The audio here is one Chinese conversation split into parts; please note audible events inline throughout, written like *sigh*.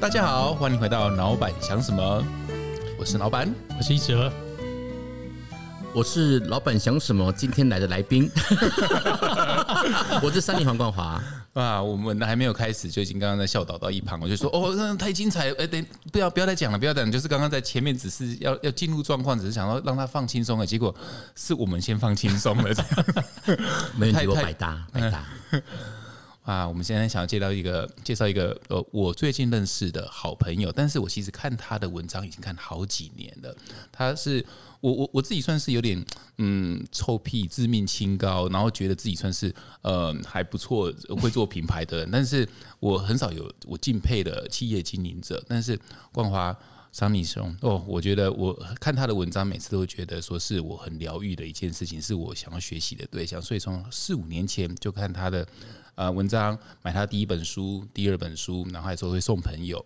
大家好，欢迎回到老板想什么，我是老板。我是一哲，我是老板想什么？今天来的来宾，*laughs* 我是三立黄冠华。啊，我们还没有开始就已经刚刚在笑倒到一旁，我就说哦，那太精彩了，哎，等不要不要再讲了，不要讲，就是刚刚在前面只是要要进入状况，只是想要让他放轻松了，结果是我们先放轻松了，这样 *laughs* 没问题，我百搭百搭。啊，我们现在想要介绍一个介绍一个呃，我最近认识的好朋友，但是我其实看他的文章已经看好几年了。他是我我我自己算是有点嗯臭屁自命清高，然后觉得自己算是呃还不错会做品牌的人，但是我很少有我敬佩的企业经营者。但是冠华桑尼松哦，我觉得我看他的文章，每次都觉得说是我很疗愈的一件事情，是我想要学习的对象。所以从四五年前就看他的。呃，文章买他第一本书、第二本书，然后还说会送朋友，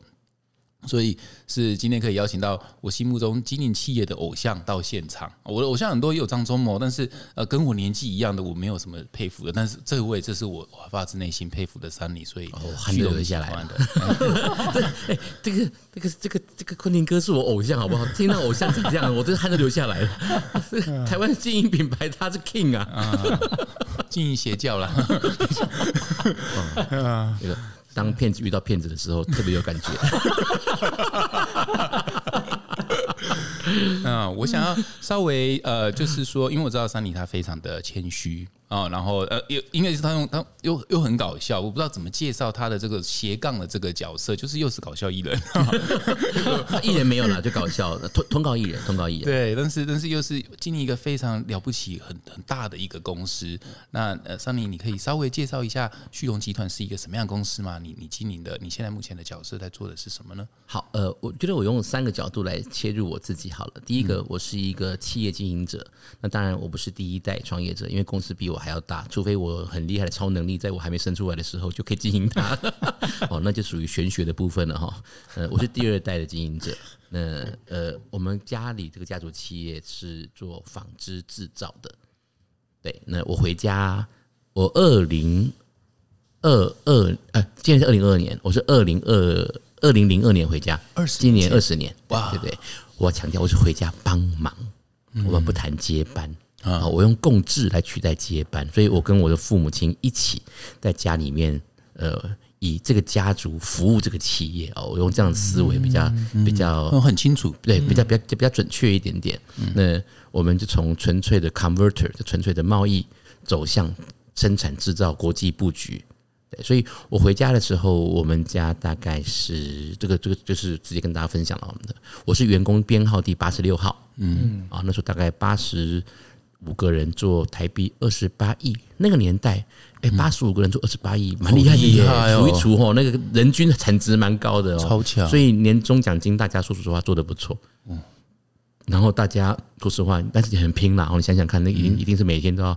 所以是今天可以邀请到我心目中经营企业的偶像到现场。我的偶像很多也有张忠谋，但是呃，跟我年纪一样的我没有什么佩服的，但是这位这是我发自内心佩服的三里，所以汗都流下来了。*laughs* 对，这个这个这个这个昆凌哥是我偶像，好不好？听到偶像这样，*laughs* 我这汗都流下来了。台湾经营品牌，他是 king 啊。经营邪教了，*laughs* 这个当骗子遇到骗子的时候，特别有感觉。*laughs* 嗯，我想要稍微呃，就是说，因为我知道三里他非常的谦虚。哦，然后呃，又因为是他用他又又很搞笑，我不知道怎么介绍他的这个斜杠的这个角色，就是又是搞笑艺人，*laughs* 艺人没有了就搞笑，通通告艺人，通告艺人。对，但是但是又是经历一个非常了不起、很很大的一个公司。那呃，桑尼，你可以稍微介绍一下旭荣集团是一个什么样的公司吗？你你经营的，你现在目前的角色在做的是什么呢？好，呃，我觉得我用三个角度来切入我自己好了。第一个，我是一个企业经营者，那当然我不是第一代创业者，因为公司比我。还要大，除非我很厉害的超能力，在我还没生出来的时候就可以经营它。*laughs* 哦，那就属于玄学的部分了哈。呃，我是第二代的经营者。那呃，我们家里这个家族企业是做纺织制造的。对，那我回家，我二零二二呃，今年是二零二二年，我是二零二二零零二年回家，二十，今年二十年，哇，对不对？我强调，我是回家帮忙，我们不谈接班。啊，我用共治来取代接班，所以我跟我的父母亲一起在家里面，呃，以这个家族服务这个企业哦，我用这样的思维比较比较很清楚，对，比较比较比较准确一点点。那我们就从纯粹的 converter，纯粹的贸易走向生产制造国际布局。对，所以我回家的时候，我们家大概是这个这个就是直接跟大家分享了我们的，我是员工编号第八十六号，嗯，啊，那时候大概八十。五个人做台币二十八亿，那个年代，哎，八十五个人做二十八亿，蛮厉害的耶！除一除哦，那个人均产值蛮高的哦，超强。所以年终奖金大家说实话做的不错，嗯。然后大家说实话，但是也很拼啦。哦，你想想看，那一定一定是每天都要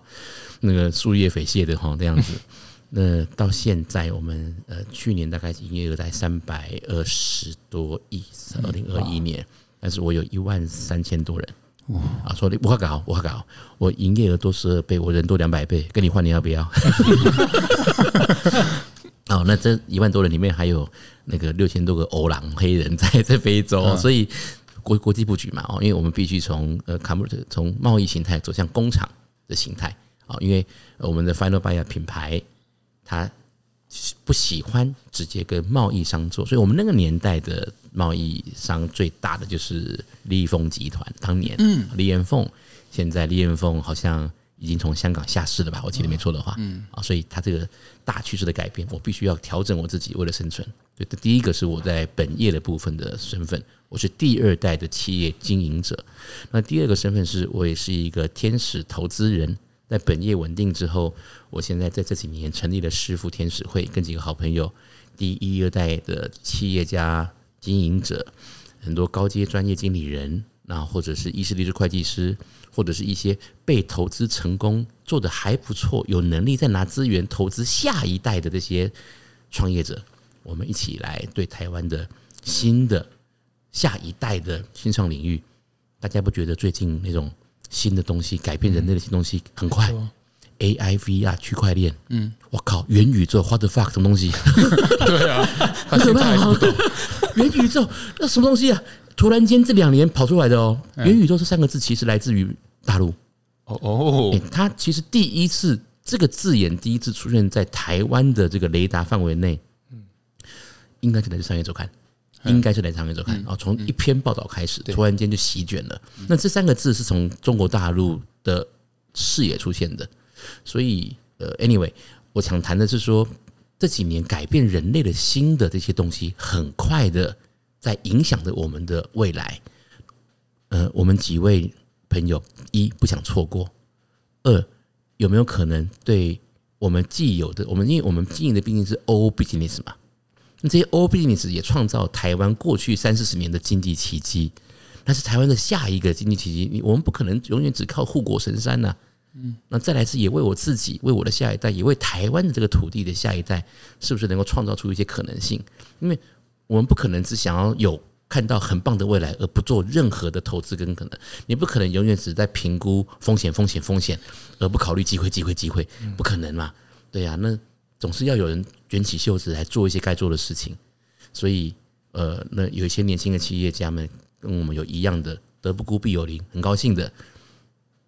那个树叶匪懈的哈，这样子。*laughs* 那到现在，我们呃去年大概营业额在三百二十多亿，二零二一年，但是我有一万三千多人。啊，说你我搞，我搞，我营业额多十二倍，我人多两百倍，跟你换，你要不要？*laughs* 哦，那这一万多人里面还有那个六千多个欧朗黑人在在非洲，所以国国际布局嘛，哦，因为我们必须从呃 c o m m e r 从贸易形态走向工厂的形态啊，因为我们的 Final Buyer 品牌它。不喜欢直接跟贸易商做，所以我们那个年代的贸易商最大的就是利丰集团。当年，嗯，利彦凤，现在李彦凤好像已经从香港下市了吧？我记得没错的话，嗯，啊，所以它这个大趋势的改变，我必须要调整我自己，为了生存。对，第一个是我在本业的部分的身份，我是第二代的企业经营者。那第二个身份是我也是一个天使投资人。在本业稳定之后，我现在在这几年成立了师傅天使会，跟几个好朋友，第一二代的企业家经营者，很多高阶专业经理人，那或者是医师、律师、会计师，或者是一些被投资成功、做的还不错、有能力再拿资源投资下一代的这些创业者，我们一起来对台湾的新的下一代的新创领域，大家不觉得最近那种？新的东西改变人类的新东西很快，AI、VR、区块链，嗯，我靠，元宇宙，what the fuck 什么东西？*laughs* 对啊，可怕吗？*laughs* 元宇宙那什么东西啊？突然间这两年跑出来的哦，元宇宙这三个字其实来自于大陆。哦哦诶，它其实第一次这个字眼第一次出现在台湾的这个雷达范围内，嗯应该是来自商业周刊，应该是来自商业周刊啊。从一篇报道开始，突然间就席卷了。那这三个字是从中国大陆的视野出现的，所以呃，anyway，我想谈的是说这几年改变人类的心的这些东西，很快的在影响着我们的未来。呃，我们几位朋友一不想错过，二有没有可能对我们既有的我们因为我们经营的毕竟是 O business 嘛，那这些 O business 也创造台湾过去三四十年的经济奇迹，但是台湾的下一个经济奇迹，我们不可能永远只靠护国神山呐、嗯，那再来是也为我自己，为我的下一代，也为台湾的这个土地的下一代，是不是能够创造出一些可能性？因为我们不可能只想要有看到很棒的未来，而不做任何的投资跟可能。你不可能永远只在评估风险、风险、风险，而不考虑机会、机会、机会，不可能嘛？对呀、那总是要有人卷起袖子来做一些该做的事情。所以，呃，那有一些年轻的企业家们跟我们有一样的“德不孤必有邻”，很高兴的，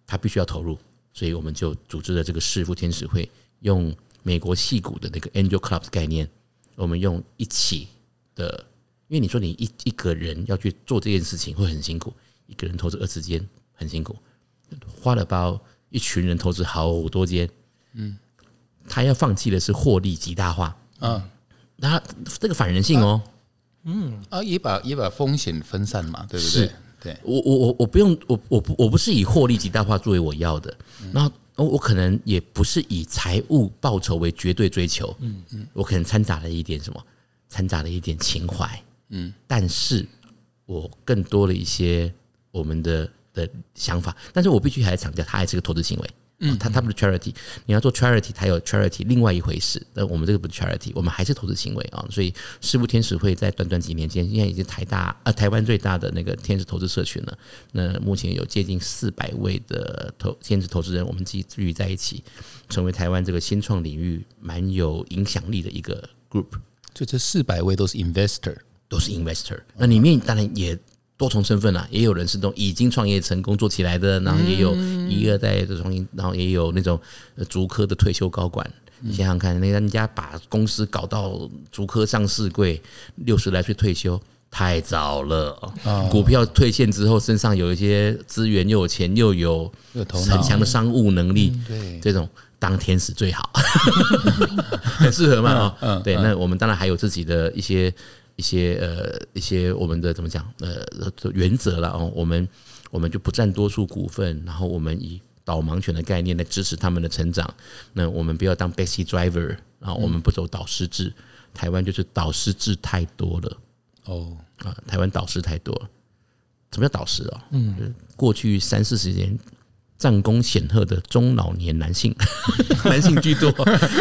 他必须要投入，所以我们就组织了这个致富天使会，用美国戏骨的那个 Angel Club 的概念，我们用一起的，因为你说你一一个人要去做这件事情会很辛苦，一个人投资二十间很辛苦，花了包一群人投资好多间，嗯，他要放弃的是获利极大化，啊那这个反人性哦。嗯。啊，也把也把风险分散嘛，对不是对？我我我我不用我我不我不是以获利极大化作为我要的，然后我我可能也不是以财务报酬为绝对追求，嗯嗯，我可能掺杂了一点什么，掺杂了一点情怀，嗯，但是我更多了一些我们的的想法，但是我必须还是强调，它还是个投资行为。嗯，它它不是 charity，你要做 charity，它有 charity 另外一回事。那我们这个不是 charity，我们还是投资行为啊。所以世富天使会在短短几年间，现在已经台大啊台湾最大的那个天使投资社群了。那目前有接近四百位的投天使投资人，我们聚聚在一起，成为台湾这个新创领域蛮有影响力的一个 group。就这四百位都是 investor，都是 investor。那里面当然也多重身份啦，也有人是那种已经创业成功做起来的，然后也有一二代的创业，然后也有那种呃竹科的退休高管。你想想看，那人家把公司搞到足科上市柜，六十来岁退休。太早了，股票退现之后，身上有一些资源，又有钱，又有有很强的商务能力，对这种当天使最好，*laughs* 很适合嘛哦。嗯对，那我们当然还有自己的一些一些呃一些我们的怎么讲呃原则了哦，我们我们就不占多数股份，然后我们以导盲犬的概念来支持他们的成长。那我们不要当 backseat driver，然后我们不走导师制，台湾就是导师制太多了。哦，啊，台湾导师太多了。什么叫导师啊？嗯，过去三四十年战功显赫的中老年男性，*laughs* 男性居多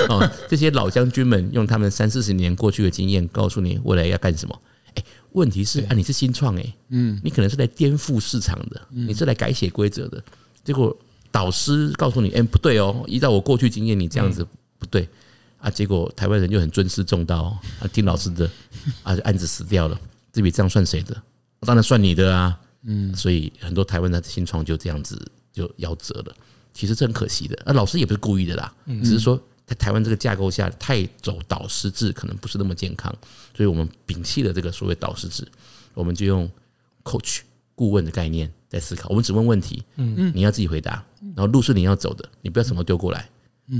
哦。这些老将军们用他们三四十年过去的经验，告诉你未来要干什么。哎，问题是啊，你是新创哎，嗯，你可能是来颠覆市场的，你是来改写规则的。结果导师告诉你，哎，不对哦，依照我过去经验，你这样子不对。啊，结果台湾人就很尊师重道哦啊，听老师的啊，案子死掉了，这笔账算谁的？当然算你的啊。嗯，所以很多台湾的新创就这样子就夭折了。其实这很可惜的，那，老师也不是故意的啦，只是说在台湾这个架构下太走导师制，可能不是那么健康，所以我们摒弃了这个所谓导师制，我们就用 coach 顾问的概念在思考。我们只问问题，嗯嗯，你要自己回答，然后路是你要走的，你不要什么丢过来。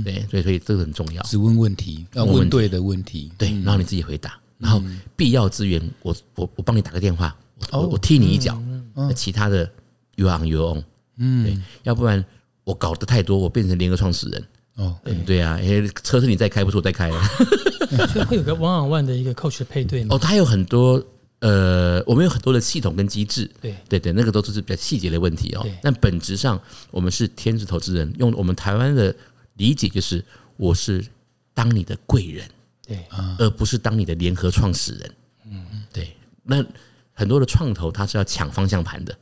对，所以所以这个很重要。只问问题，要问对的问题，对，然后你自己回答，然后必要资源，我我我帮你打个电话，我我我踢你一脚，那其他的 you on your own，嗯，对，要不然我搞得太多，我变成联合创始人，哦，嗯，对啊，因为车是你在开，不是我在开，*laughs* 所以会有个 one on one 的一个 coach 的配对吗？哦，它有很多。呃，我们有很多的系统跟机制，对对对，那个都是比较细节的问题哦对。但本质上，我们是天使投资人，用我们台湾的理解就是，我是当你的贵人，对，而不是当你的联合创始人。嗯，对。那很多的创投他是要抢方向盘的，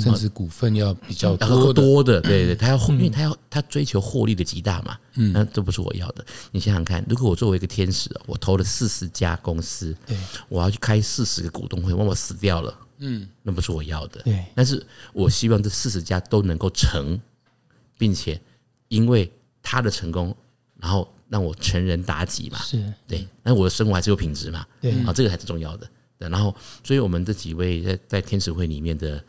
甚至股份要比较多的，多的，对对，他要，因为他要他追求获利的极大嘛，嗯，那这不是我要的。你想想看，如果我作为一个天使，我投了四十家公司，对。我要去开四十个股东会，万我死掉了，嗯，那不是我要的。对。但是我希望这四十家都能够成，并且因为他的成功，然后让我成人达己嘛，是，对，那我的生活还是有品质嘛，对。啊，这个才是重要的。对，然后，所以我们这几位在在天使会里面的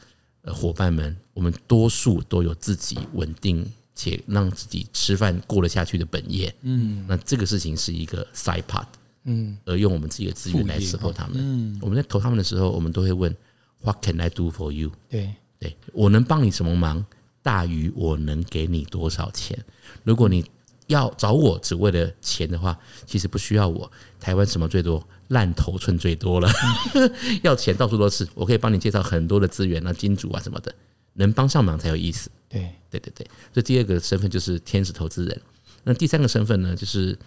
呃伙伴们，我们多数都有自己稳定且让自己吃饭过得下去的本业，嗯，那这个事情是一个 side part，嗯，而用我们自己的资源来副业 support 他们。嗯，我们在投他们的时候，我们都会问 What can I do for you？对对我能帮你什么忙，大于我能给你多少钱。如果你要找我只为了钱的话，其实不需要我。台湾什么最多？烂头寸最多了，*laughs* 要钱到处都是。我可以帮你介绍很多的资源啊、金主啊什么的，能帮上忙才有意思。对对对对，所以第二个身份就是天使投资人。那第三个身份呢，就是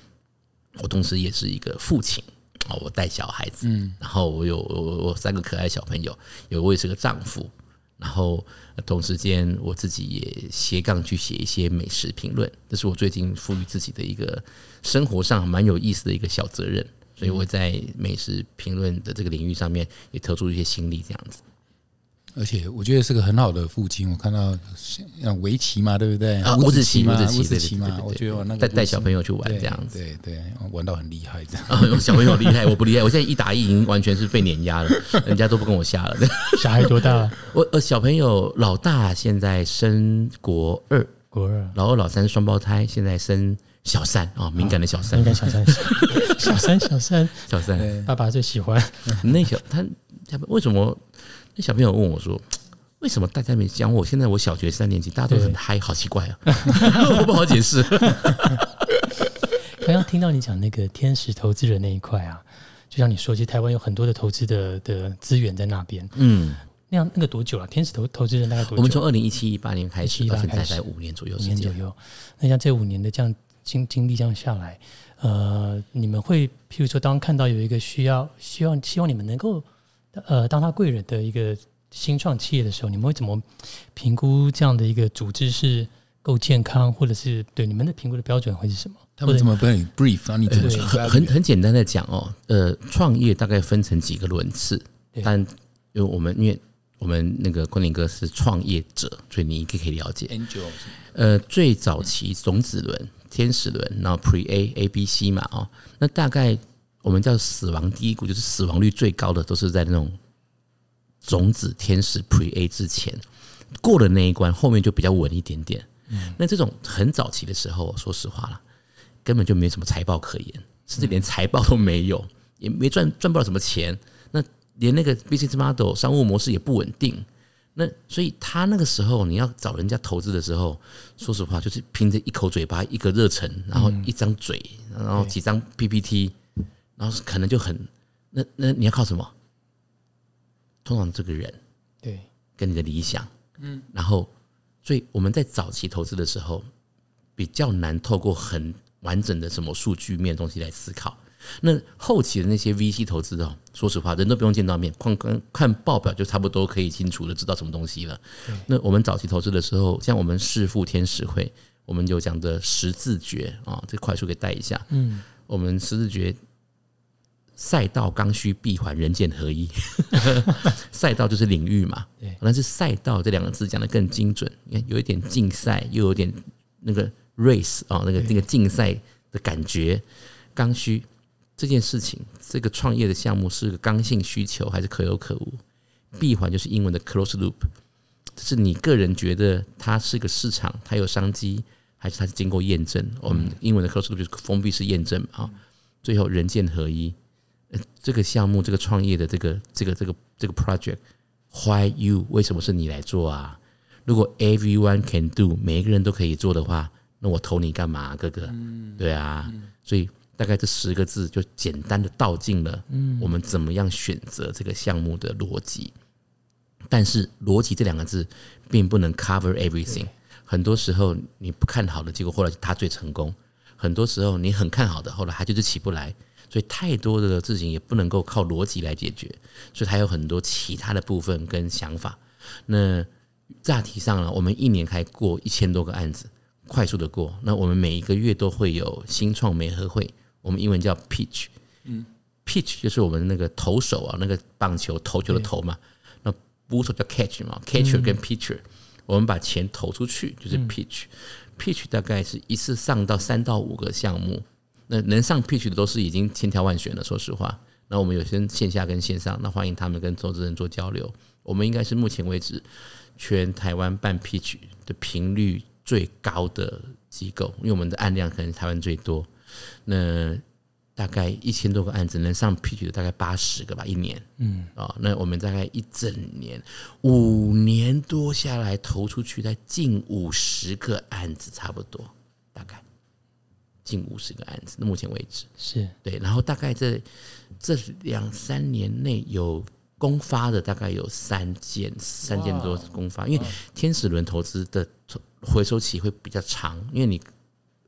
我同时也是一个父亲哦，我带小孩子，嗯，然后我有我我三个可爱小朋友，有我也是个丈夫，然后同时间我自己也斜杠去写一些美食评论，这是我最近赋予自己的一个生活上蛮有意思的一个小责任，所以我在美食评论的这个领域上面也投注一些心力，这样子。而且我觉得是个很好的父亲。我看到像围棋嘛，对不对？啊，五子棋，嘛，五子棋，五子棋嘛，我觉得我那个带带小朋友去玩对这样子。对对，玩到很厉害这样。啊，*laughs* 小朋友厉害，我不厉害，我现在一打一已经完全是被碾压了，*laughs* 人家都不跟我下了。*laughs* 小孩多大？我呃，小朋友老大现在升国二，国二，老二老三是双胞胎，现在升小三啊，敏感的小三敏感小三，小三，小三，小三。对爸爸最喜欢。那小他他为什么？那小朋友问我说。为什么大家没讲我？现在我小学三年级，大家都很嗨，好奇怪啊！*laughs* 我不好解释。*laughs* 刚刚听到你讲那个天使投资人那一块啊，就像你说，其实台湾有很多的投资的的资源在那边。嗯，那样那个多久了？天使投投资人大概多久？我们从二零一七一八年开始17到现在五年左右五。年左右。那像这五年的这样经经历这样下来，呃，你们会譬如说，当看到有一个需要希望希望你们能够呃当他贵人的一个新创企业的时候，你们会怎么评估这样的一个组织是够健康，或者是对你们的评估的标准会是什么？他们怎么帮你 brief，你怎么很很很简单的讲哦，呃，创业大概分成几个轮次，但因为我们因为我们那个昆凌哥是创业者，所以你应该可以了解。angel 呃，最早期种子轮、天使轮，然后 Pre A、A、B、C 嘛，哦，那大概我们叫死亡低谷，就是死亡率最高的，都是在那种种子天使 Pre A 之前过了那一关，后面就比较稳一点点。那这种很早期的时候，说实话了，根本就没什么财报可言，甚至连财报都没有，也没赚赚不了什么钱。那连那个 business model 商务模式也不稳定。那所以他那个时候你要找人家投资的时候，说实话就是凭着一口嘴巴、一个热忱，然后一张嘴，然后几张 PPT，然后可能就很那那你要靠什么？通常这个人对跟你的理想，嗯，然后所以我们在早期投资的时候，比较难透过很完整的什么数据面的东西来思考。那后期的那些 VC 投资哦，说实话，人都不用见到面，光看看报表就差不多可以清楚的知道什么东西了。那我们早期投资的时候，像我们市富天使会，我们有讲的十字诀啊，这快速给带一下。嗯，我们十字诀赛道刚需闭环人剑合一，*laughs* 赛道就是领域嘛，对但是赛道这两个字讲的更精准，你看有一点竞赛，又有点那个 race 啊、那个那个竞赛的感觉。刚需这件事情，这个创业的项目是个刚性需求还是可有可无？闭环就是英文的 close loop，是你个人觉得它是个市场，它有商机，还是它是经过验证？我们英文的 close loop 就是封闭式验证嘛啊，最后人剑合一。呃这个项目、这个创业的这个、这个、这个、这个 project，why you？为什么是你来做啊？如果 everyone can do，每一个人都可以做的话，那我投你干嘛，哥哥？对啊，所以大概这十个字就简单的道尽了，我们怎么样选择这个项目的逻辑。但是逻辑这两个字并不能 cover everything，很多时候你不看好的结果，后来他最成功；很多时候你很看好的，后来他就是起不来。所以太多的事情也不能够靠逻辑来解决，所以它有很多其他的部分跟想法。那大体上呢，我们一年开过一千多个案子，快速的过。那我们每一个月都会有新创媒合会，我们英文叫 pitch，嗯，pitch 就是我们那个投手啊，那个棒球投球的投嘛，那捕手叫 catch 嘛，catcher 跟 pitcher，我们把钱投出去就是 pitch，pitch 大概是一次上到三到五个项目，那能上 pitch 的都是已经千挑万选了，说实话。那我们有些线下跟线上，那欢迎他们跟投资人做交流。我们应该是目前为止全台湾办 pitch 的频率最高的机构，因为我们的案量可能台湾最多。那大概一千多个案子，能上 pitch 的大概八十个吧，一年。嗯，啊，那我们大概一整年五年多下来投出去，在近五十个案子，差不多近五十个案子。那目前为止。是。对，然后大概这这两三年内有公发的大概有三件，三件多公发，因为天使轮投资的回收期会比较长，因为你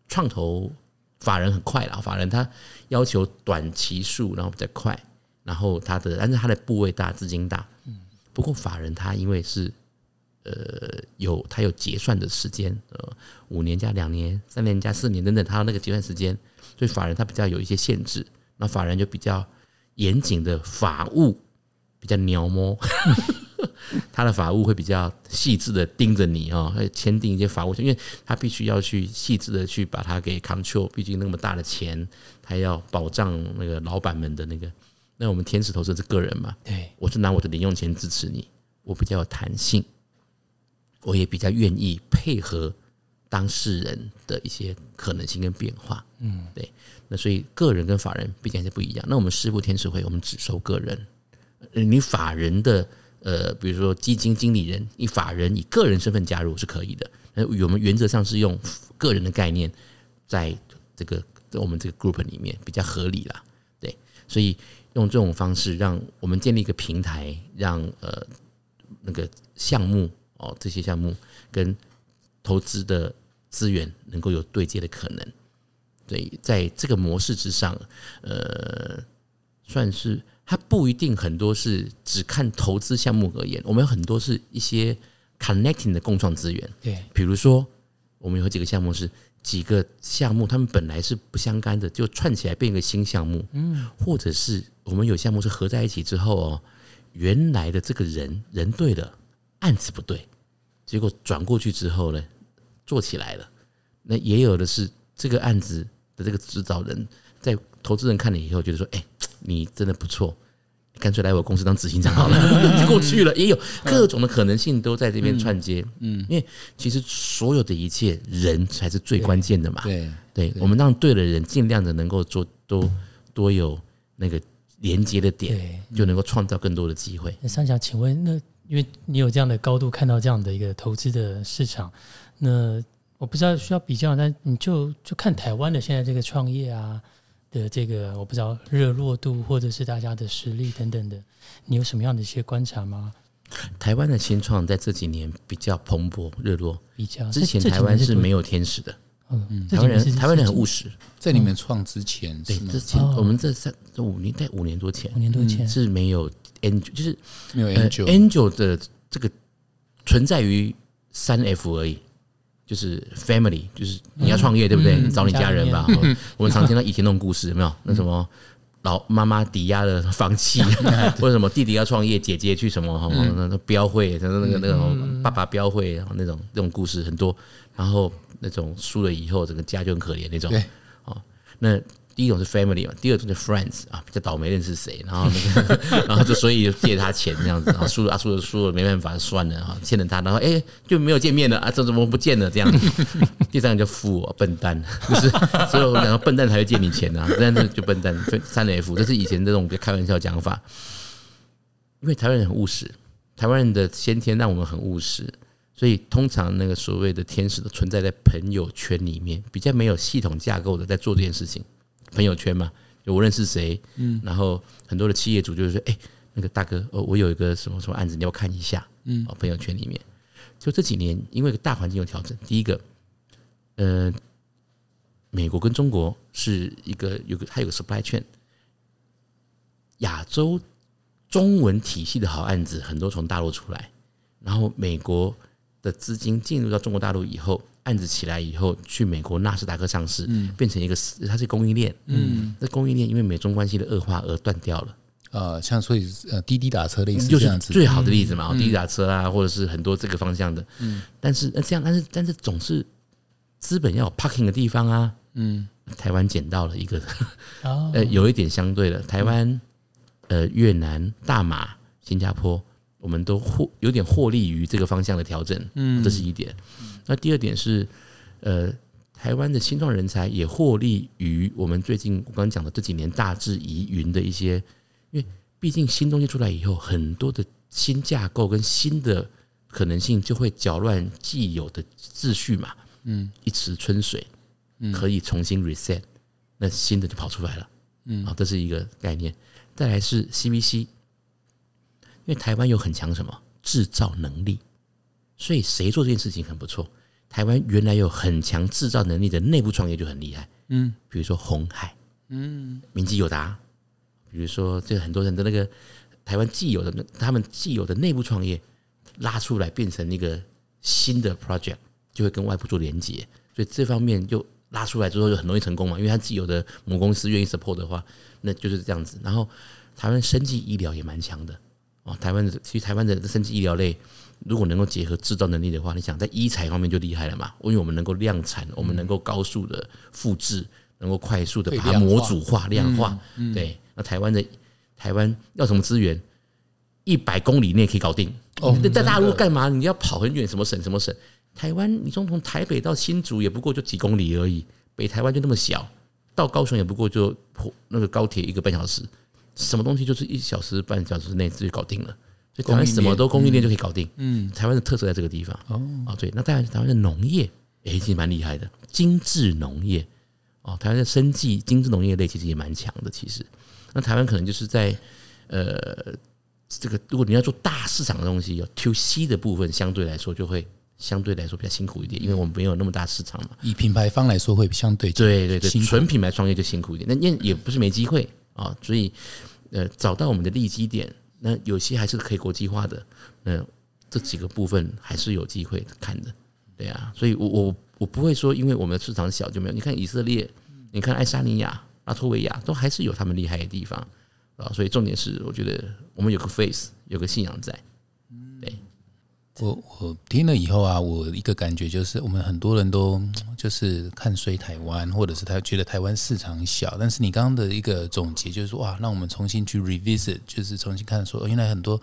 创投法人很快啦，法人他要求短期数，然后比较快，然后他的但是他的部位大，资金大，嗯，不过法人他因为是呃有他有结算的时间，呃五年加两年、三年加四年等等，他那个结算时间，所以法人他比较有一些限制，那法人就比较严谨的法务。比较鸟摸，*laughs* 他的法务会比较细致的盯着你哦，会签订一些法务，因为他必须要去细致的去把它给 control，毕竟那么大的钱，他要保障那个老板们的那个。那我们天使投资是个人嘛，对，我是拿我的零用钱支持你，我比较有弹性，我也比较愿意配合当事人的一些可能性跟变化。嗯，对，那所以个人跟法人毕竟是不一样。那我们师部天使会，我们只收个人。呃你法人的呃，比如说基金经理人，你法人以个人身份加入是可以的。那我们原则上是用个人的概念，在这个在我们这个 group 里面比较合理啦。对，所以用这种方式，让我们建立一个平台，让呃那个项目哦这些项目跟投资的资源能够有对接的可能。对，在这个模式之上，呃，算是。它不一定很多是只看投资项目而言，我们有很多是一些 connecting 的共创资源。对，比如说我们有几个项目是几个项目，他们本来是不相干的，就串起来变一个新项目。嗯，或者是我们有项目是合在一起之后哦，原来的这个人人对了，案子不对，结果转过去之后呢，做起来了。那也有的是这个案子的这个指导人，在投资人看了以后，觉得说，哎。你真的不错，干脆来我公司当执行长好了，*laughs* 就过去了。也有各种的可能性都在这边串接，嗯，因为其实所有的一切人才是最关键的嘛。对，对我们让对的人尽量的能够做多多有那个连接的点，就能够创造更多的机会。那三想请问，那因为你有这样的高度看到这样的一个投资的市场，那我不知道需要比较，但你就就看台湾的现在这个创业啊。的这个我不知道热络度或者是大家的实力等等的，你有什么样的一些观察吗？台湾的新创在这几年比较蓬勃热络，比较之前台湾是没有天使的。嗯，台湾人台湾人很务实，在你们创之前，对之前我们这三这五年在五年多前，五年多前是没有 angel，就是没有 angel angel 的这个存在于三 F 而已。就是 family，就是你要创业对不对？找你家人吧。*laughs* 我们常听到以前那种故事，有没有？那什么老妈妈抵押了房契，*laughs* 或者什么弟弟要创业，姐姐去什么那标会，那个那种爸爸标会，然后那种那种故事很多。然后那种输了以后，整个家就很可怜那种。对哦，那。第一种是 family 嘛，第二种是 friends 啊，比较倒霉认识谁，然后那个，*laughs* 然后就所以借他钱这样子，然后输了啊输了输了没办法算了啊，欠了他，然后哎就没有见面了啊，这怎么不见了这样子？*laughs* 第三个就富笨蛋，*laughs* 就是所以我讲笨蛋才会借你钱啊，但是就笨蛋三 F，这是以前这种开玩笑讲法，因为台湾人很务实，台湾人的先天让我们很务实，所以通常那个所谓的天使都存在在朋友圈里面，比较没有系统架构的在做这件事情。朋友圈嘛，就我认识谁，嗯，然后很多的企业主就是说，哎，那个大哥，哦，我有一个什么什么案子，你要看一下，嗯，哦朋友圈里面，就这几年，因为大环境有调整，第一个，呃，美国跟中国是一个有个还有个 supply chain，亚洲中文体系的好案子很多从大陆出来，然后美国的资金进入到中国大陆以后，案子起来以后，去美国纳斯达克上市，变成一个它是供应链，嗯，那供应链因为美中关系的恶化而断掉了。呃，像所以呃滴滴打车类似就是这样子，最好的例子嘛，滴滴打车啊，或者是很多这个方向的。嗯，但是那这样，但是但是总是资本要有 parking 的地方啊。嗯，台湾捡到了一个，哦，*laughs* 呃，有一点相对的，台湾、呃越南、大马、新加坡，我们都获有点获利于这个方向的调整。嗯，这是一点。那第二点是，呃。台湾的新创人才也获利于我们最近我刚刚讲的这几年大致疑云的一些，因为毕竟新东西出来以后，很多的新架构跟新的可能性就会搅乱既有的秩序嘛。嗯，一池春水，可以重新 reset，那新的就跑出来了。嗯，好，这是一个概念。再来是 CVC，因为台湾有很强什么制造能力，所以谁做这件事情很不错。台湾原来有很强制造能力的内部创业就很厉害，嗯，比如说红海，嗯，明基友达，比如说这很多人的那个台湾既有的他们既有的内部创业拉出来变成一个新的 project，就会跟外部做连接，所以这方面就拉出来之后就很容易成功嘛，因为他既有的母公司愿意 support 的话，那就是这样子。然后台湾生技医疗也蛮强的哦，台湾的其实台湾的生技医疗类。如果能够结合制造能力的话，你想在医材方面就厉害了嘛？因为我们能够量产，我们能够高速的复制，能够快速的把它模组化、量化。对，那台湾的台湾要什么资源？一百公里内可以搞定。哦，在大陆干嘛？你要跑很远，什么省什么省？台湾，你从从台北到新竹也不过就几公里而已，北台湾就那么小，到高雄也不过就那个高铁一个半小时，什么东西就是一小时半小时内自己搞定了。所以台湾什么都供应链就可以搞定。嗯，台湾的特色在这个地方。哦，啊，对，那当然台湾的农业，也，其实蛮厉害的，精致农业。哦，台湾的生计精致农业类其实也蛮强的。其实，那台湾可能就是在呃这个，如果你要做大市场的东西，有 To C 的部分，相对来说就会相对来说比较辛苦一点，因为我们没有那么大市场嘛。以品牌方来说，会相对对对对，纯品牌创业就辛苦一点。那也也不是没机会啊，所以呃，找到我们的利基点。那有些还是可以国际化的，那这几个部分还是有机会看的，对啊，所以我我我不会说，因为我们的市场小就没有。你看以色列，你看爱沙尼亚、拉脱维亚，都还是有他们厉害的地方啊。所以重点是，我觉得我们有个 face，有个信仰在。我我听了以后啊，我一个感觉就是，我们很多人都 *tsk* 就是看衰台湾，或者是他觉得台湾市场小。但是你刚刚的一个总结就是说，哇，让我们重新去 revisit，就是重新看说，原来很多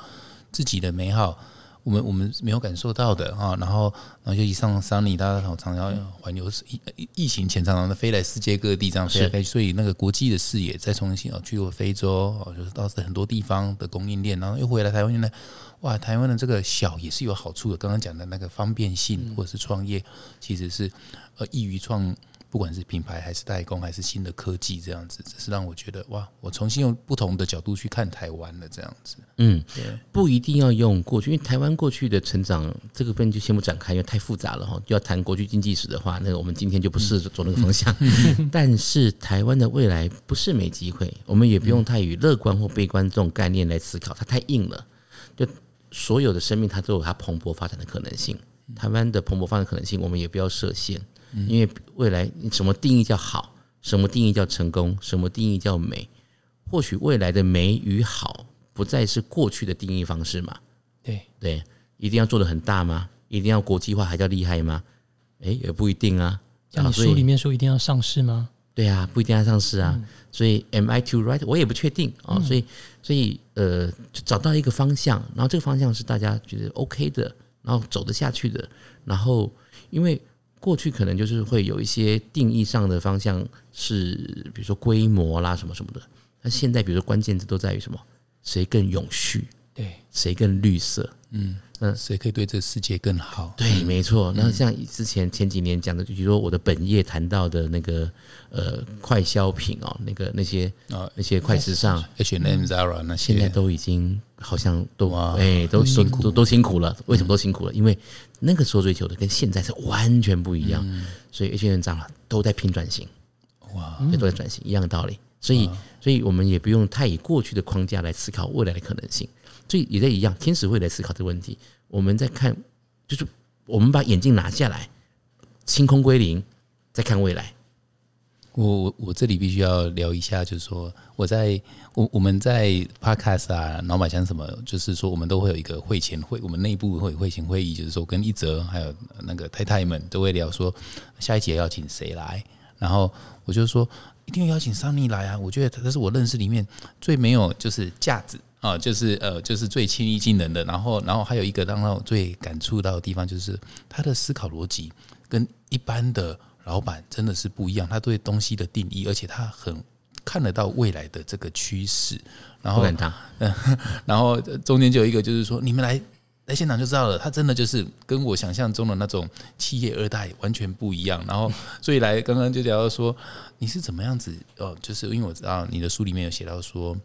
自己的美好，我们我们没有感受到的啊。然后，然后就一上桑尼，大家常常要环游疫疫情前常常的飞来世界各地这样飞来飞，所以那个国际的视野再重新啊，去过非洲哦，就是到很多地方的供应链，然后又回来台湾，原来。哇，台湾的这个小也是有好处的。刚刚讲的那个方便性，或者是创业，其实是呃易于创，不管是品牌还是代工，还是新的科技这样子，只是让我觉得哇，我重新用不同的角度去看台湾了这样子。嗯，不一定要用过去，因为台湾过去的成长这个部分就先不展开，因为太复杂了哈。就要谈国际经济史的话，那个我们今天就不是走那个方向。*laughs* 但是台湾的未来不是没机会，我们也不用太以乐观或悲观这种概念来思考，它太硬了，就。所有的生命，它都有它蓬勃发展的可能性。台湾的蓬勃发展可能性，我们也不要设限，因为未来什么定义叫好，什么定义叫成功，什么定义叫美？或许未来的美与好，不再是过去的定义方式嘛？对对，一定要做的很大吗？一定要国际化还叫厉害吗？诶，也不一定啊。像你书里面说一定要上市吗？对啊，不一定要上市啊。所以，am I too right？我也不确定啊。所以，所以，呃，找到一个方向，然后这个方向是大家觉得 OK 的，然后走得下去的。然后，因为过去可能就是会有一些定义上的方向是，比如说规模啦什么什么的。那现在，比如说关键字都在于什么？谁更永续？对，谁更绿色？嗯。嗯，谁可以对这个世界更好？对，没错。那像之前前几年讲的，就比如说我的本业谈到的那个呃快消品哦，那个那些啊那些快时尚，H&M、Zara 那些，现在都已经好像都哎都辛苦都都辛苦了。为什么都辛苦了？因为那个时候追求的跟现在是完全不一样。所以 H&M、Zara 都在拼转型，哇，也都在转型，一样的道理。所以，所以我们也不用太以过去的框架来思考未来的可能性。所以也在一样，天使会来思考这个问题。我们在看，就是我们把眼镜拿下来，清空归零，再看未来。我我我这里必须要聊一下，就是说我在我我们在 podcast 啊、脑马箱什么，就是说我们都会有一个会前会，我们内部会会前会议，就是说跟一泽还有那个太太们都会聊说下一节要请谁来，然后我就说一定要邀请桑尼来啊，我觉得他是我认识里面最没有就是架子啊，就是呃就是最亲力亲人的，然后然后还有一个让我最感触到的地方就是他的思考逻辑跟一般的。老板真的是不一样，他对东西的定义，而且他很看得到未来的这个趋势。然后，*laughs* 然后中间就有一个，就是说，你们来来现场就知道了，他真的就是跟我想象中的那种企业二代完全不一样。然后，*laughs* 所以来刚刚就聊到说，你是怎么样子？哦，就是因为我知道你的书里面有写到说，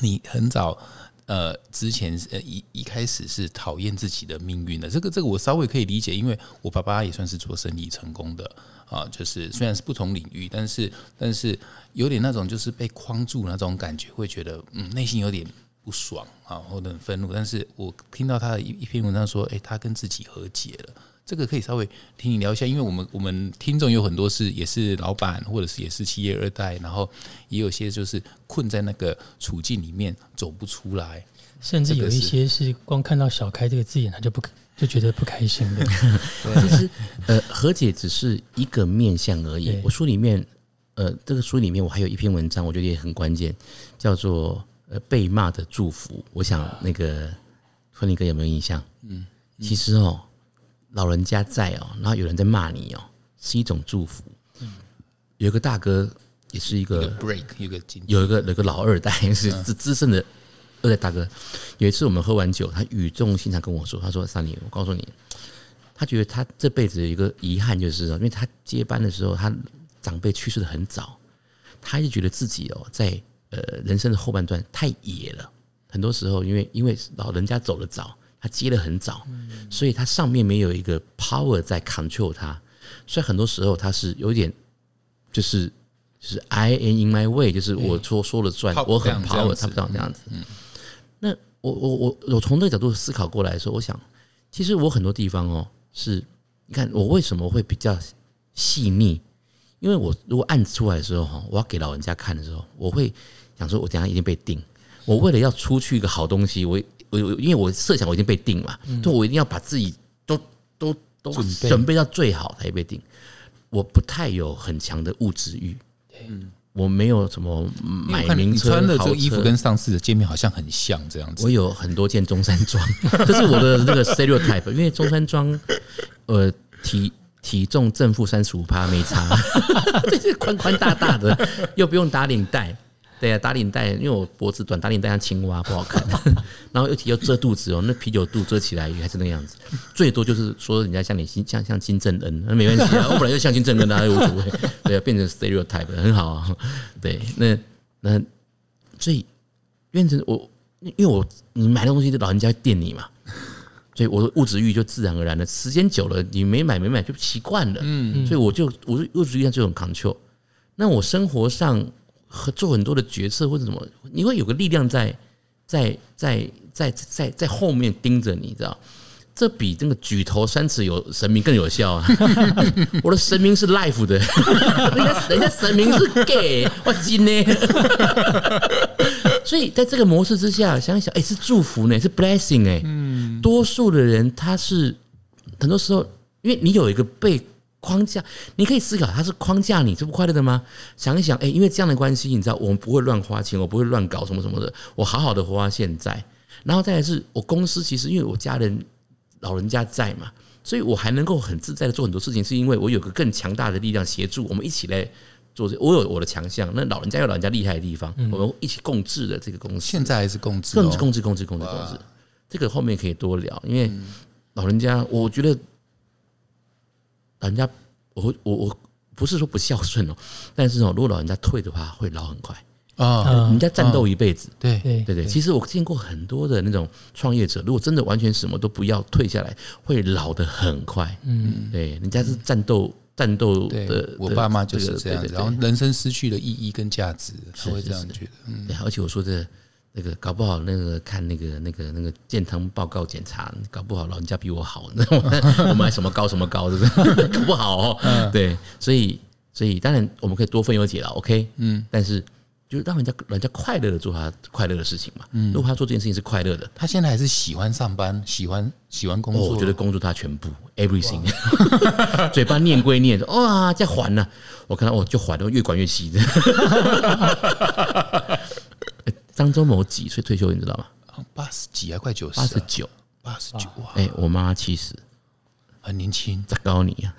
你很早。呃，之前呃一一开始是讨厌自己的命运的，这个这个我稍微可以理解，因为我爸爸也算是做生意成功的啊，就是虽然是不同领域，但是但是有点那种就是被框住那种感觉，会觉得嗯内心有点不爽啊，或者很愤怒。但是我听到他的一一篇文章说，哎，他跟自己和解了。这个可以稍微听你聊一下，因为我们我们听众有很多是也是老板，或者是也是企业二代，然后也有些就是困在那个处境里面走不出来，甚至有一些是光看到小开这个字眼，*laughs* 他就不就觉得不开心的。*laughs* 其实呃，和解只是一个面向而已。我书里面呃，这个书里面我还有一篇文章，我觉得也很关键，叫做呃被骂的祝福。我想那个芬尼哥有没有印象？嗯，其实哦。老人家在哦，然后有人在骂你哦，是一种祝福。有一个大哥也是一个 break，有个有一个有个老二代是资资深的二代大哥。有一次我们喝完酒，他语重心长跟我说：“他说，三林，我告诉你，他觉得他这辈子有一个遗憾，就是因为他接班的时候，他长辈去世的很早，他就觉得自己哦，在呃人生的后半段太野了。很多时候，因为因为老人家走的早。”他接的很早，所以它上面没有一个 power 在 control 它，所以很多时候它是有点就是就是 I am in my way，就是我说说了算，我很 power，他不这样子。那我我我我从这个角度思考过来的时候，我想其实我很多地方哦，是你看我为什么会比较细腻，因为我如果案子出来的时候哈，我要给老人家看的时候，我会想说，我等下一定被定，我为了要出去一个好东西，我。我因为我设想我已经被定嘛，就我一定要把自己都都都准备到最好才被定。我不太有很强的物质欲，嗯，我没有什么买名车。穿的这个衣服跟上次的见面好像很像这样子。我有很多件中山装，这是我的那个 stereotype。因为中山装，呃，体体重正负三十五趴没差，*laughs* 这是宽宽大大的，又不用打领带。对啊，打领带，因为我脖子短，打领带像青蛙不好看。*laughs* 然后又提要遮肚子哦，那啤酒肚遮起来也还是那样子。最多就是说人家像你像像金正恩，那没关系啊，我本来就像金正恩，那无所谓。对啊，变成 stereotype 很好啊。对，那那所以变成我，因为我你买的东西，老人家店你嘛，所以我的物质欲就自然而然的，时间久了你没买没买就习惯了。嗯，所以我就我物质欲上就很 control。那我生活上。做很多的决策或者什么，你会有个力量在在在在在在后面盯着你，知道？这比那个举头三尺有神明更有效啊！*laughs* 我的神明是 life 的，人家人家神明是 gay，我金呢。*laughs* 所以在这个模式之下，想想，哎，是祝福呢，是 blessing 哎。嗯，多数的人他是很多时候，因为你有一个被。框架，你可以思考，它是框架你，这不快乐的吗？想一想，哎，因为这样的关系，你知道，我们不会乱花钱，我不会乱搞什么什么的，我好好的活到现在。然后再来是我公司，其实因为我家人老人家在嘛，所以我还能够很自在的做很多事情，是因为我有个更强大的力量协助，我们一起来做。我有我的强项，那老人家有老人家厉害的地方，我们一起共治的这个公司。现在还是共治，共治，共治，共治，共治，共治。这个后面可以多聊，因为老人家，我觉得。人家，我我我不是说不孝顺哦，但是哦，如果老人家退的话，会老很快啊。人家战斗一辈子，对对对对。其实我见过很多的那种创业者，如果真的完全什么都不要，退下来会老的很快。嗯，对，人家是战斗战斗的。我爸妈就是这样子，然后人生失去了意义跟价值，他会这样觉得。嗯，而且我说的那个搞不好那个看那个那个那个健康报告检查，搞不好老人家比我好，你知道吗？*laughs* 我买什么高什么高，是不是？*laughs* 搞不好哦，对，所以所以当然我们可以多分忧解劳，OK，嗯，但是就是让人家人家快乐的做他快乐的事情嘛。嗯，如果他做这件事情是快乐的，他现在还是喜欢上班，喜欢喜欢工哦，作。我觉得工作他全部 everything，*laughs* 嘴巴念归念，哇，在还呢，我看到我就还了，越管越细的。张忠谋几岁退休，你知道吗？八十几啊快九十，八十九。八十九哇，哎，我妈七十，很年轻。咋高你啊？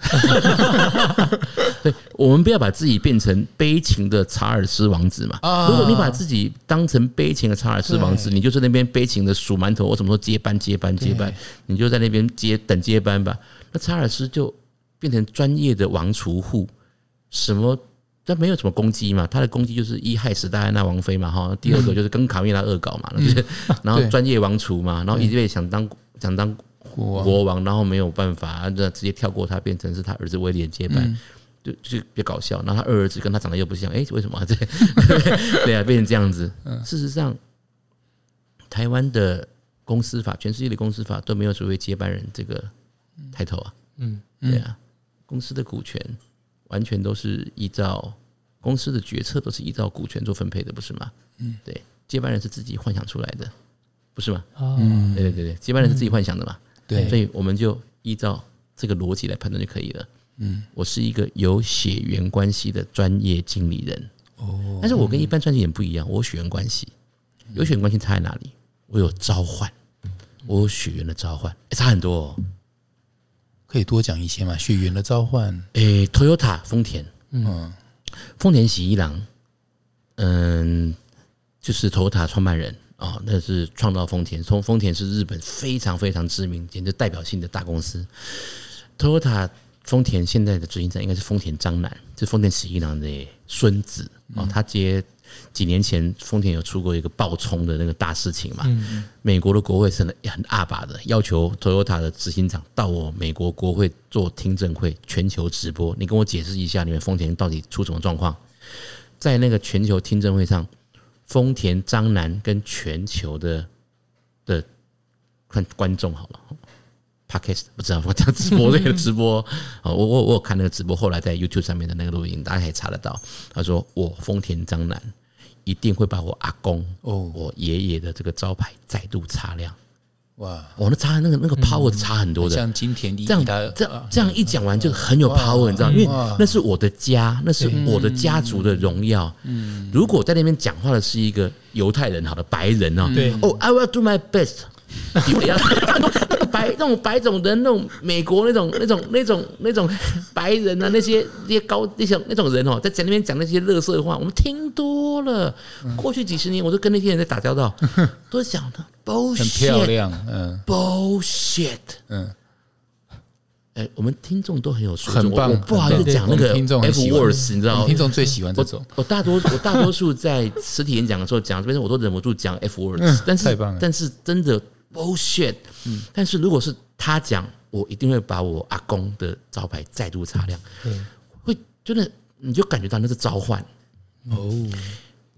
*laughs* 对，我们不要把自己变成悲情的查尔斯王子嘛。如果你把自己当成悲情的查尔斯王子，你就在那边悲情的数馒头，我什么时候接班接班接班，你就在那边接等接班吧。那查尔斯就变成专业的王储户，什么？他没有什么攻击嘛，他的攻击就是一害死戴安娜王妃嘛，哈。第二个就是跟卡米拉恶搞嘛，就是然后专业王储嘛，然后一位想当想当国王，然后没有办法，那直接跳过他，变成是他儿子威廉接班，就就比较搞笑。然后他二儿子跟他长得又不像，哎，为什么？*laughs* 对 *laughs* 对啊，变成这样子。事实上，台湾的公司法，全世界的公司法都没有所谓接班人这个抬头啊。嗯，对啊，公司的股权。完全都是依照公司的决策，都是依照股权做分配的，不是吗？嗯，对，接班人是自己幻想出来的，不是吗？嗯，对对对对，接班人是自己幻想的嘛？对，所以我们就依照这个逻辑来判断就可以了。嗯，我是一个有血缘关系的专业经理人。哦，但是我跟一般专业人不一样，我有血缘关系，有血缘关系差在哪里？我有召唤，我有血缘的召唤，差很多。哦。可以多讲一些吗？血缘的召唤，诶，Toyota 丰田，嗯，丰田喜一郎，嗯，就是 Toyota 创办人啊，那是创造丰田，从丰田是日本非常非常知名、简直代表性的大公司。Toyota 丰田现在的执行长应该是丰田章男，是丰田喜一郎的孙子啊，他接。几年前，丰田有出过一个爆冲的那个大事情嘛？美国的国会是很很阿把的，要求 Toyota 的执行长到我美国国会做听证会，全球直播。你跟我解释一下，你们丰田到底出什么状况？在那个全球听证会上，丰田章男跟全球的的看观众好了，Podcast 不知道我讲直播那个直播啊，*laughs* 我我我有看那个直播，后来在 YouTube 上面的那个录音，大家可以查得到。他说我丰田张楠。一定会把我阿公哦，我爷爷的这个招牌再度擦亮。哇，我那擦那个那个 power 差很多的，像金田这样这样这样一讲完就很有 power，你知道？因为那是我的家，那是我的家族的荣耀。嗯，如果在那边讲话的是一个犹太人，好的白人哦，对哦，I will do my best。白那种白种人，那种美国那种那种那种那种白人啊，那些那些高那些那种人哦，在在那边讲那些乐色话，我们听多了。过去几十年，我都跟那些人在打交道，都讲的 bullshit，很漂亮，嗯，bullshit，嗯。哎，我们听众都很有水准，我不好意思讲那个 F words，你知道？听众最喜欢这种。我大多我大多数在实体演讲的时候讲这边，我都忍不住讲 F words，但是但是真的。bullshit，嗯，但是如果是他讲，我一定会把我阿公的招牌再度擦亮，嗯，会真的你就感觉到那是召唤哦。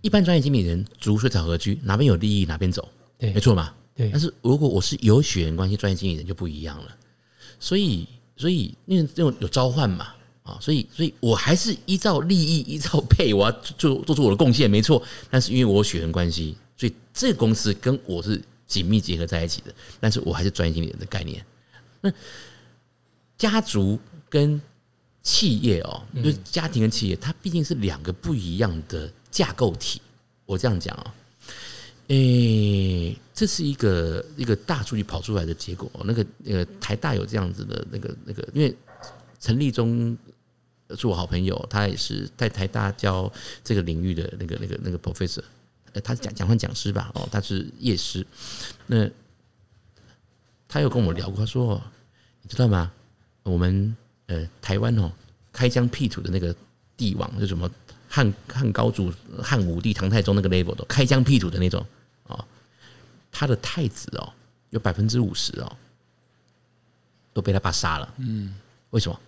一般专业经理人逐水草而居，哪边有利益哪边走，对，没错嘛，对。但是如果我是有血缘关系专业经理人就不一样了，所以所以因为这种有召唤嘛，啊，所以所以我还是依照利益依照配，我要做做出我的贡献，没错。但是因为我血缘关系，所以这个公司跟我是。紧密结合在一起的，但是我还是专业经理人的概念。那家族跟企业哦，就是家庭跟企业，它毕竟是两个不一样的架构体。我这样讲啊，诶，这是一个一个大数据跑出来的结果。那个那个台大有这样子的那个那个，因为陈立忠是我好朋友，他也是在台大教这个领域的那个那个那个 professor。呃，他是讲讲换讲师吧？哦，他是夜师。那他有跟我聊过，他说：“你知道吗？我们呃台湾哦，开疆辟土的那个帝王，就什么汉汉高祖、汉武帝、唐太宗那个 level 的开疆辟土的那种哦，他的太子哦，有百分之五十哦，都被他爸杀了。嗯，为什么？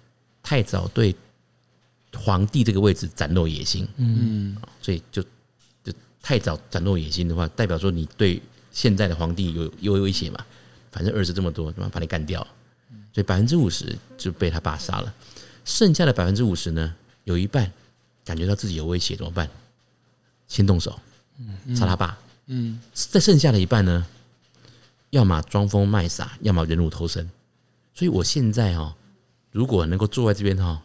太早对皇帝这个位置展露野心。嗯，所以就。就太早展露野心的话，代表说你对现在的皇帝有有威胁嘛？反正儿子这么多，他妈把你干掉，所以百分之五十就被他爸杀了。剩下的百分之五十呢，有一半感觉到自己有威胁，怎么办？先动手，杀他爸。嗯，在剩下的一半呢，要么装疯卖傻，要么忍辱偷生。所以我现在哈，如果能够坐在这边哈，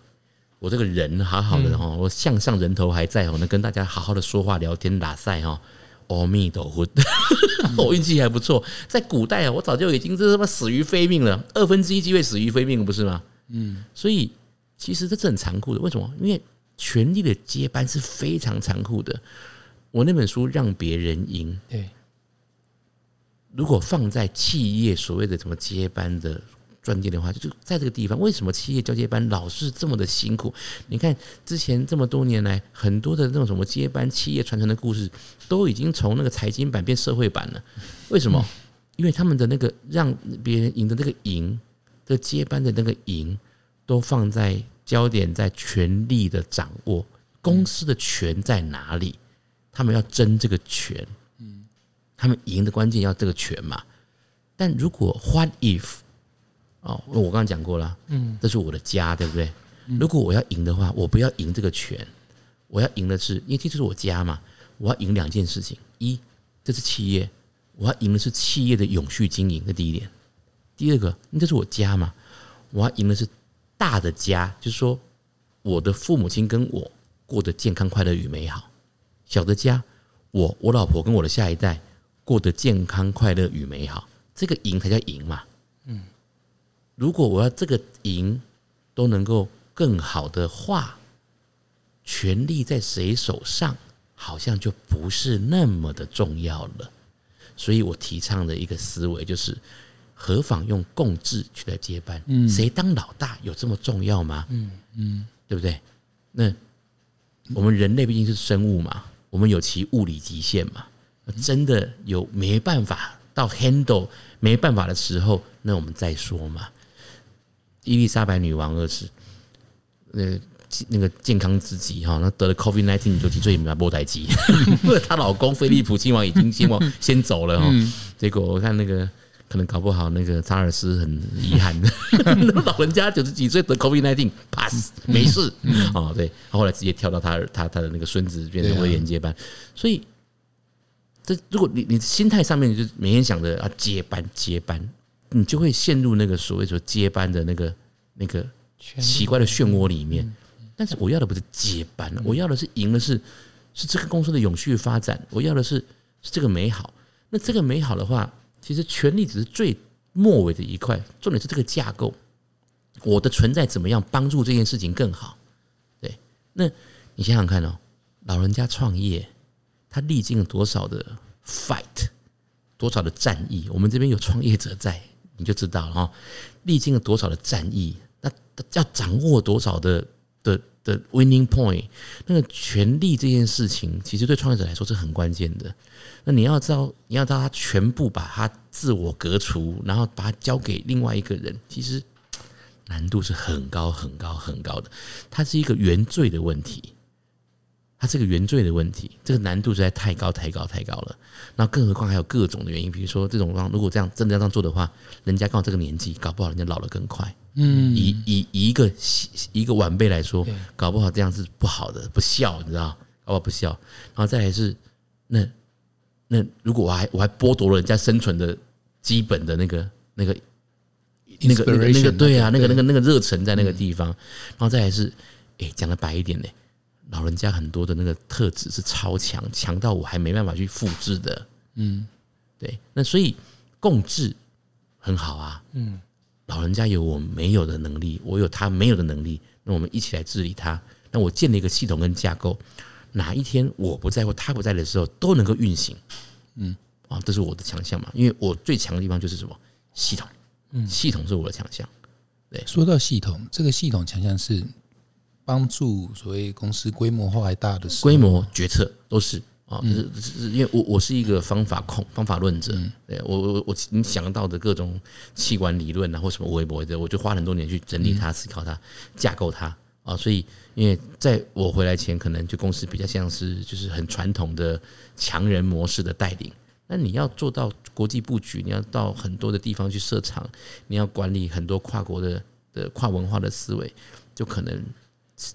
我这个人好好的哈，我向上人头还在哦，能跟大家好好的说话聊天打赛哈。阿弥陀佛，*laughs* 我运气还不错。在古代啊，我早就已经这他妈死于非命了，二分之一机会死于非命，不是吗？嗯，所以其实这是很残酷的。为什么？因为权力的接班是非常残酷的。我那本书让别人赢，对，如果放在企业所谓的什么接班的专业的话，就在这个地方，为什么企业交接班老是这么的辛苦？你看之前这么多年来，很多的那种什么接班企业传承的故事，都已经从那个财经版变社会版了。为什么？因为他们的那个让别人赢的那个赢的接班的那个赢，都放在焦点在权力的掌握，公司的权在哪里？他们要争这个权，嗯，他们赢的关键要这个权嘛。但如果 What if 哦，我刚刚讲过了，嗯，这是我的家，对不对？如果我要赢的话，我不要赢这个权，我要赢的是，因为这是我家嘛，我要赢两件事情：一，这是企业，我要赢的是企业的永续经营，这第一点；第二个，这是我家嘛，我要赢的是大的家，就是说我的父母亲跟我过得健康、快乐与美好。小的家，我我老婆跟我的下一代过得健康、快乐与美好，这个赢才叫赢嘛。嗯，如果我要这个赢都能够更好的话，权力在谁手上，好像就不是那么的重要了。所以我提倡的一个思维就是，何妨用共治取代接班？嗯，谁当老大有这么重要吗？嗯嗯，对不对？那我们人类毕竟是生物嘛。我们有其物理极限嘛？真的有没办法到 handle 没办法的时候，那我们再说嘛。伊丽莎白女王二世，那那个健康之极哈，那得了 COVID nineteen 就几岁没波台机，*laughs* 她老公菲利普亲王已经先往先走了哈。结果我看那个。可能搞不好那个查尔斯很遗憾的，*laughs* 老人家九十几岁得 COVID nineteen pass 没事哦，对，后来直接跳到他他他的那个孙子变成威廉接班，所以这如果你你心态上面就每天想着啊接班接班，你就会陷入那个所谓说接班的那个那个奇怪的漩涡里面。但是我要的不是接班，我要的是赢的是是这个公司的永续发展，我要的是是这个美好。那这个美好的话。其实权力只是最末尾的一块，重点是这个架构。我的存在怎么样帮助这件事情更好？对，那你想想看哦，老人家创业，他历经了多少的 fight，多少的战役？我们这边有创业者在，你就知道了哈。历经了多少的战役？那要掌握多少的的的 winning point？那个权力这件事情，其实对创业者来说是很关键的。那你要知道，你要知道他全部把他自我革除，然后把它交给另外一个人，其实难度是很高很高很高的。它是一个原罪的问题，它是个原罪的问题，这个难度实在太高太高太高了。那更何况还有各种的原因，比如说这种如果这样真的要这样做的话，人家刚好这个年纪，搞不好人家老得更快。嗯，以以以一个一个晚辈来说，搞不好这样是不好的，不孝，你知道？搞不好不孝。然后再来是那。那如果我还我还剥夺了人家生存的基本的那个那个那个那个那个对啊，那个那个那个热忱在那个地方，然后再来是，哎，讲的白一点呢，老人家很多的那个特质是超强，强到我还没办法去复制的，嗯，对，那所以共治很好啊，嗯，老人家有我没有的能力，我有他没有的能力，那我们一起来治理他，那我建立一个系统跟架构。哪一天我不在或他不在的时候都能够运行，嗯，啊，这是我的强项嘛？因为我最强的地方就是什么？系统，嗯，系统是我的强项。对，说到系统，这个系统强项是帮助所谓公司规模化还大的规模决策都是啊，是是因为我我是一个方法控、方法论者，对我我我你想到的各种器官理论啊或什么微博的，我就花很多年去整理它、思考它、架构它。啊，所以因为在我回来前，可能就公司比较像是就是很传统的强人模式的带领。那你要做到国际布局，你要到很多的地方去设厂，你要管理很多跨国的的跨文化的思维，就可能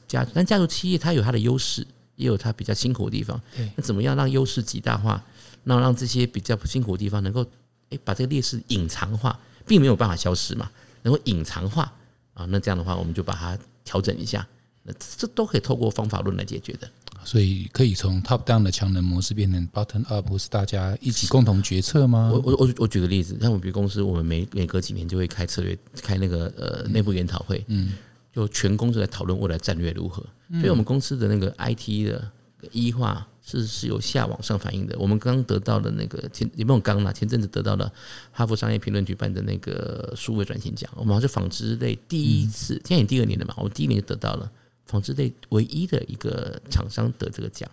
家但家族企业它有它的优势，也有它比较辛苦的地方。那怎么样让优势极大化，那让这些比较辛苦的地方能够诶把这个劣势隐藏化，并没有办法消失嘛，能够隐藏化啊，那这样的话我们就把它调整一下，那这都可以透过方法论来解决的。所以可以从 top down 的强人模式变成 bottom up，或是大家一起共同决策吗？我我我我举个例子，像我们比如公司，我们每每隔几年就会开策略，开那个呃内部研讨会，嗯，就全公司来讨论未来战略如何。所以我们公司的那个 IT 的一化是是由下往上反映的。我们刚得到的那个前也不用刚啦，前阵子得到了哈佛商业评论举办的那个数位转型奖，我们好像是纺织类第一次，现在也第二年了嘛，我们第一年就得到了。纺织类唯一的一个厂商得这个奖，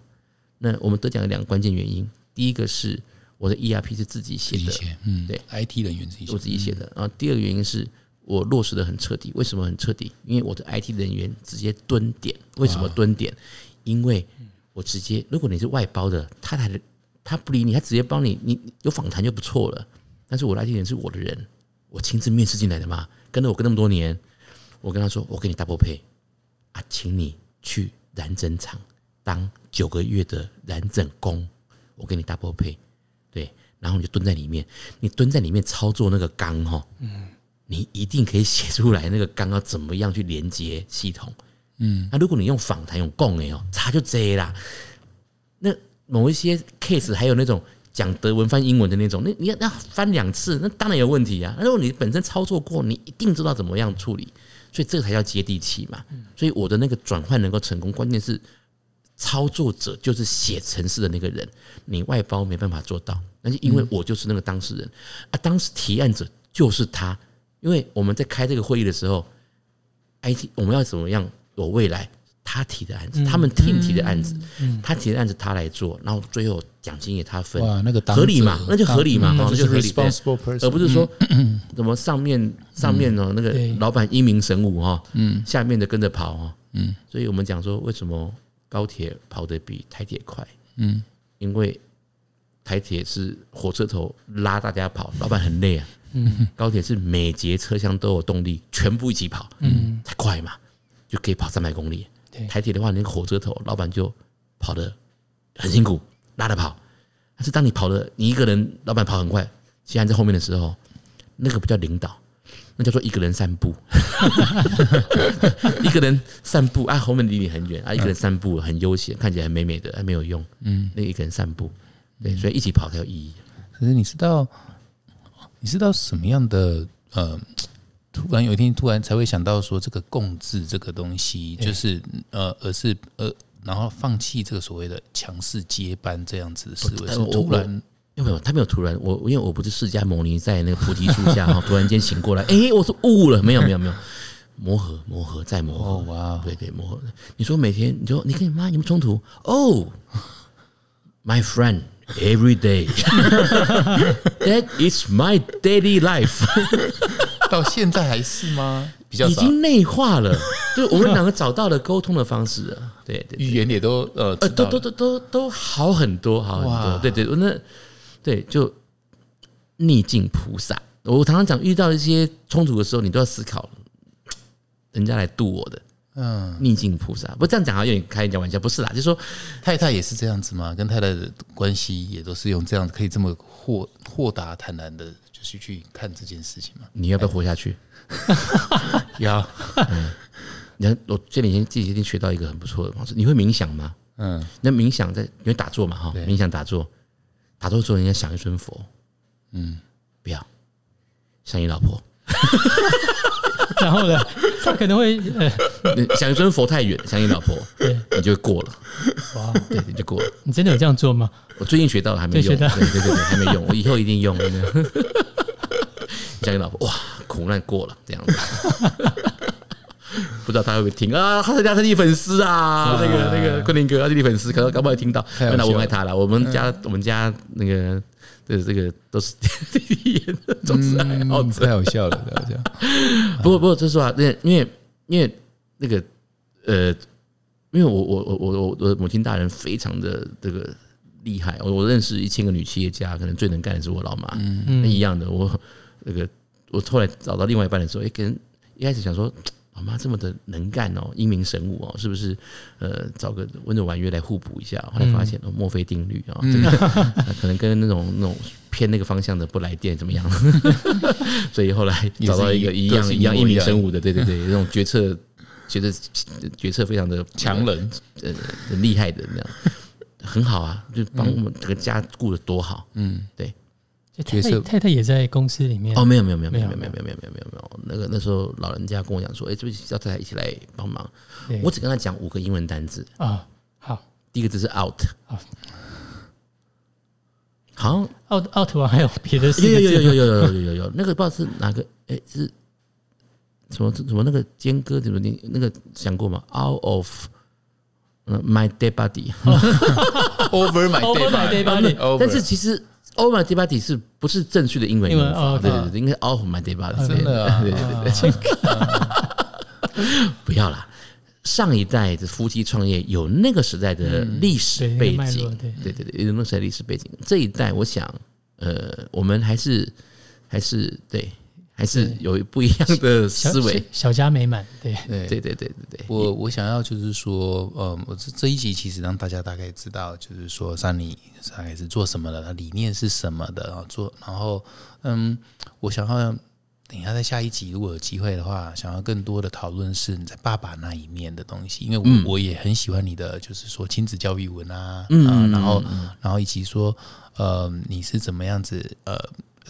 那我们得奖有两个关键原因。第一个是我的 ERP 是自己写的，嗯，对，IT 人员自己我自己写的。然后第二个原因是我落实的很彻底。为什么很彻底？因为我的 IT 人员直接蹲点。为什么蹲点？因为我直接，如果你是外包的，他来他不理你，他直接帮你，你有访谈就不错了。但是我的 IT 人是我的人，我亲自面试进来的嘛，跟了我跟那么多年，我跟他说，我给你 double pay。啊，请你去染整厂当九个月的染整工，我给你 double pay，对，然后你就蹲在里面，你蹲在里面操作那个缸哈，嗯，你一定可以写出来那个刚刚怎么样去连接系统，嗯，那如果你用访谈用供哎哦，差就这啦。那某一些 case 还有那种讲德文翻英文的那种，那你要要翻两次，那当然有问题啊。那如果你本身操作过，你一定知道怎么样处理。所以这才叫接地气嘛。所以我的那个转换能够成功，关键是操作者就是写程式的那个人，你外包没办法做到。那就因为我就是那个当事人啊，当时提案者就是他。因为我们在开这个会议的时候，IT 我们要怎么样有未来？他提的案子，他们 team 提的案子，他提的案子他来做，然后最后奖金也他分，哇，那个合理嘛？那就合理嘛？那就合理，而不是说怎么上面上面呢？那个老板英明神武哈，嗯，下面的跟着跑哈，嗯，所以我们讲说，为什么高铁跑得比台铁快？嗯，因为台铁是火车头拉大家跑，老板很累啊，嗯，高铁是每节车厢都有动力，全部一起跑，嗯，才快嘛，就可以跑三百公里。台铁的话，那个火车头老板就跑得很辛苦，拉着跑。但是当你跑的你一个人，老板跑很快，其他人在后面的时候，那个不叫领导，那叫做一个人散步。*laughs* 一个人散步啊，后面离你很远啊，一个人散步很悠闲，看起来很美美的，还没有用。嗯，那一个人散步，对，所以一起跑才有意义。可是你知道，你知道什么样的呃？突然有一天，突然才会想到说，这个共治这个东西，就是呃，而是呃，然后放弃这个所谓的强势接班这样子的思维。是突然，因为他没有突然，我因为我不是释迦牟尼在那个菩提树下哈，突然间醒过来，*laughs* 哎，我说悟了，没有没有没有，磨合磨合再磨合，哇，对对磨合。你说每天，你说你跟你妈有没有冲突？哦，My friend。Every day, *laughs* that is my daily life. *laughs* 到现在还是吗？比较已经内化了。*laughs* 对，我们两个找到了沟通的方式了。对对，语言也都呃呃，都都都都都好很多，好很多。对对，那对就逆境菩萨。我常常讲，遇到一些冲突的时候，你都要思考，人家来渡我的。嗯，逆境菩萨，不这样讲好像有点开人家玩笑，不是啦，就是说太太也是这样子嘛，跟太太的关系也都是用这样可以这么豁豁达坦然的，就是去看这件事情嘛。你要不要活下去？*laughs* 要。你看，我这几天自己已经学到一个很不错的方式。你会冥想吗？嗯，那冥想在因为打坐嘛哈，冥想打坐，打坐之后应该想一尊佛。嗯，不要想你老婆。*laughs* *laughs* 然后呢，他可能会想一尊佛太远，想你老婆，对，你就过了。哇，对，你就过了。你真的有这样做吗？我最近学到了，还没用。对对对对，还没用，我以后一定用。*laughs* 想你老婆，哇，苦难过了，这样子。*laughs* 不知道他会不会听啊？他是家是你粉丝啊，那个那个昆凌哥，是你粉丝，可能搞不好听到。那我爱他了。我们家我们家那个。这这个都是 *laughs* 演的，总是爱好太好笑了，这样。不过不过，说实话，那因为因为那个呃，因为我我我我我我母亲大人非常的这个厉害，我我认识一千个女企业家，可能最能干的是我老妈，嗯，一样的。我那个我后来找到另外一半的时候，哎，跟一开始想说。老妈这么的能干哦，英明神武哦，是不是？呃，找个温柔婉约来互补一下。后来发现哦，墨菲定律啊，这个 *laughs* 可能跟那种那种偏那个方向的不来电怎么样？*laughs* 所以后来找到一个一样一样英明神武的，对对对，那种决策觉得决策非常的强人，呃，很厉害的那样，很好啊，就帮我们这个家顾得多好。嗯，对。太太太太也在公司里面。哦，没有没有没有没有没有没有没有没有没有没有那个那时候老人家跟我讲说，哎，这要太太一起来帮忙。我只跟他讲五个英文单字啊，好，第一个字是 out，好。out out 完还有别的，有有有有有有有有有那个不知道是哪个，哎是什么什么那个间隔怎么你那个想过吗？out of my dead body，over my dead body，但是其实。over my dead body 是不是正确的英文用法？对对对，应该 off my dead body。真的，对对对 *laughs* 不要啦，上一代的夫妻创业有那个时代的历史背景，对对对，有那个时代历史背景。这一代，我想，呃，我们还是还是对。还是有不一样的思维，小家美满，对。对对。对对对。我我想要就是说，呃，我这这一集其实让大家大概知道，就是说，像你大概是做什么的，他理念是什么的，然后做，然后，嗯，我想要等一下在下一集如果有机会的话，想要更多的讨论是你在爸爸那一面的东西，因为我我也很喜欢你的，就是说亲子教育文啊，嗯，然后然后以及说，呃，你是怎么样子，呃。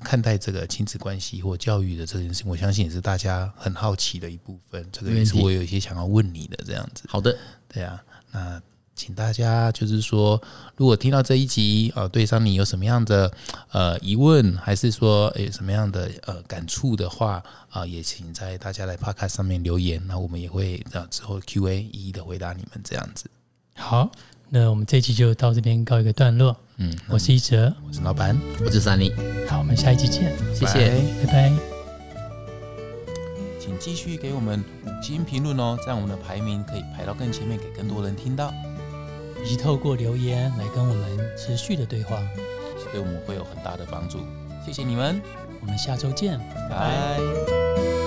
看待这个亲子关系或教育的这件事，我相信也是大家很好奇的一部分。这个也是我有一些想要问你的这样子。好的，对啊，那请大家就是说，如果听到这一集呃，对上你有什么样的呃疑问，还是说诶什么样的呃感触的话啊，也请在大家来 Podcast 上面留言，那我们也会啊之后 Q&A 一一的回答你们这样子。好。那我们这期就到这边告一个段落。嗯，我是一哲，我是老板，我是三妮。好，我们下一期见，谢谢，拜拜。请继续给我们五星评论哦，这样我们的排名可以排到更前面，给更多人听到。以及透过留言来跟我们持续的对话，对我们会有很大的帮助。谢谢你们，我们下周见，拜。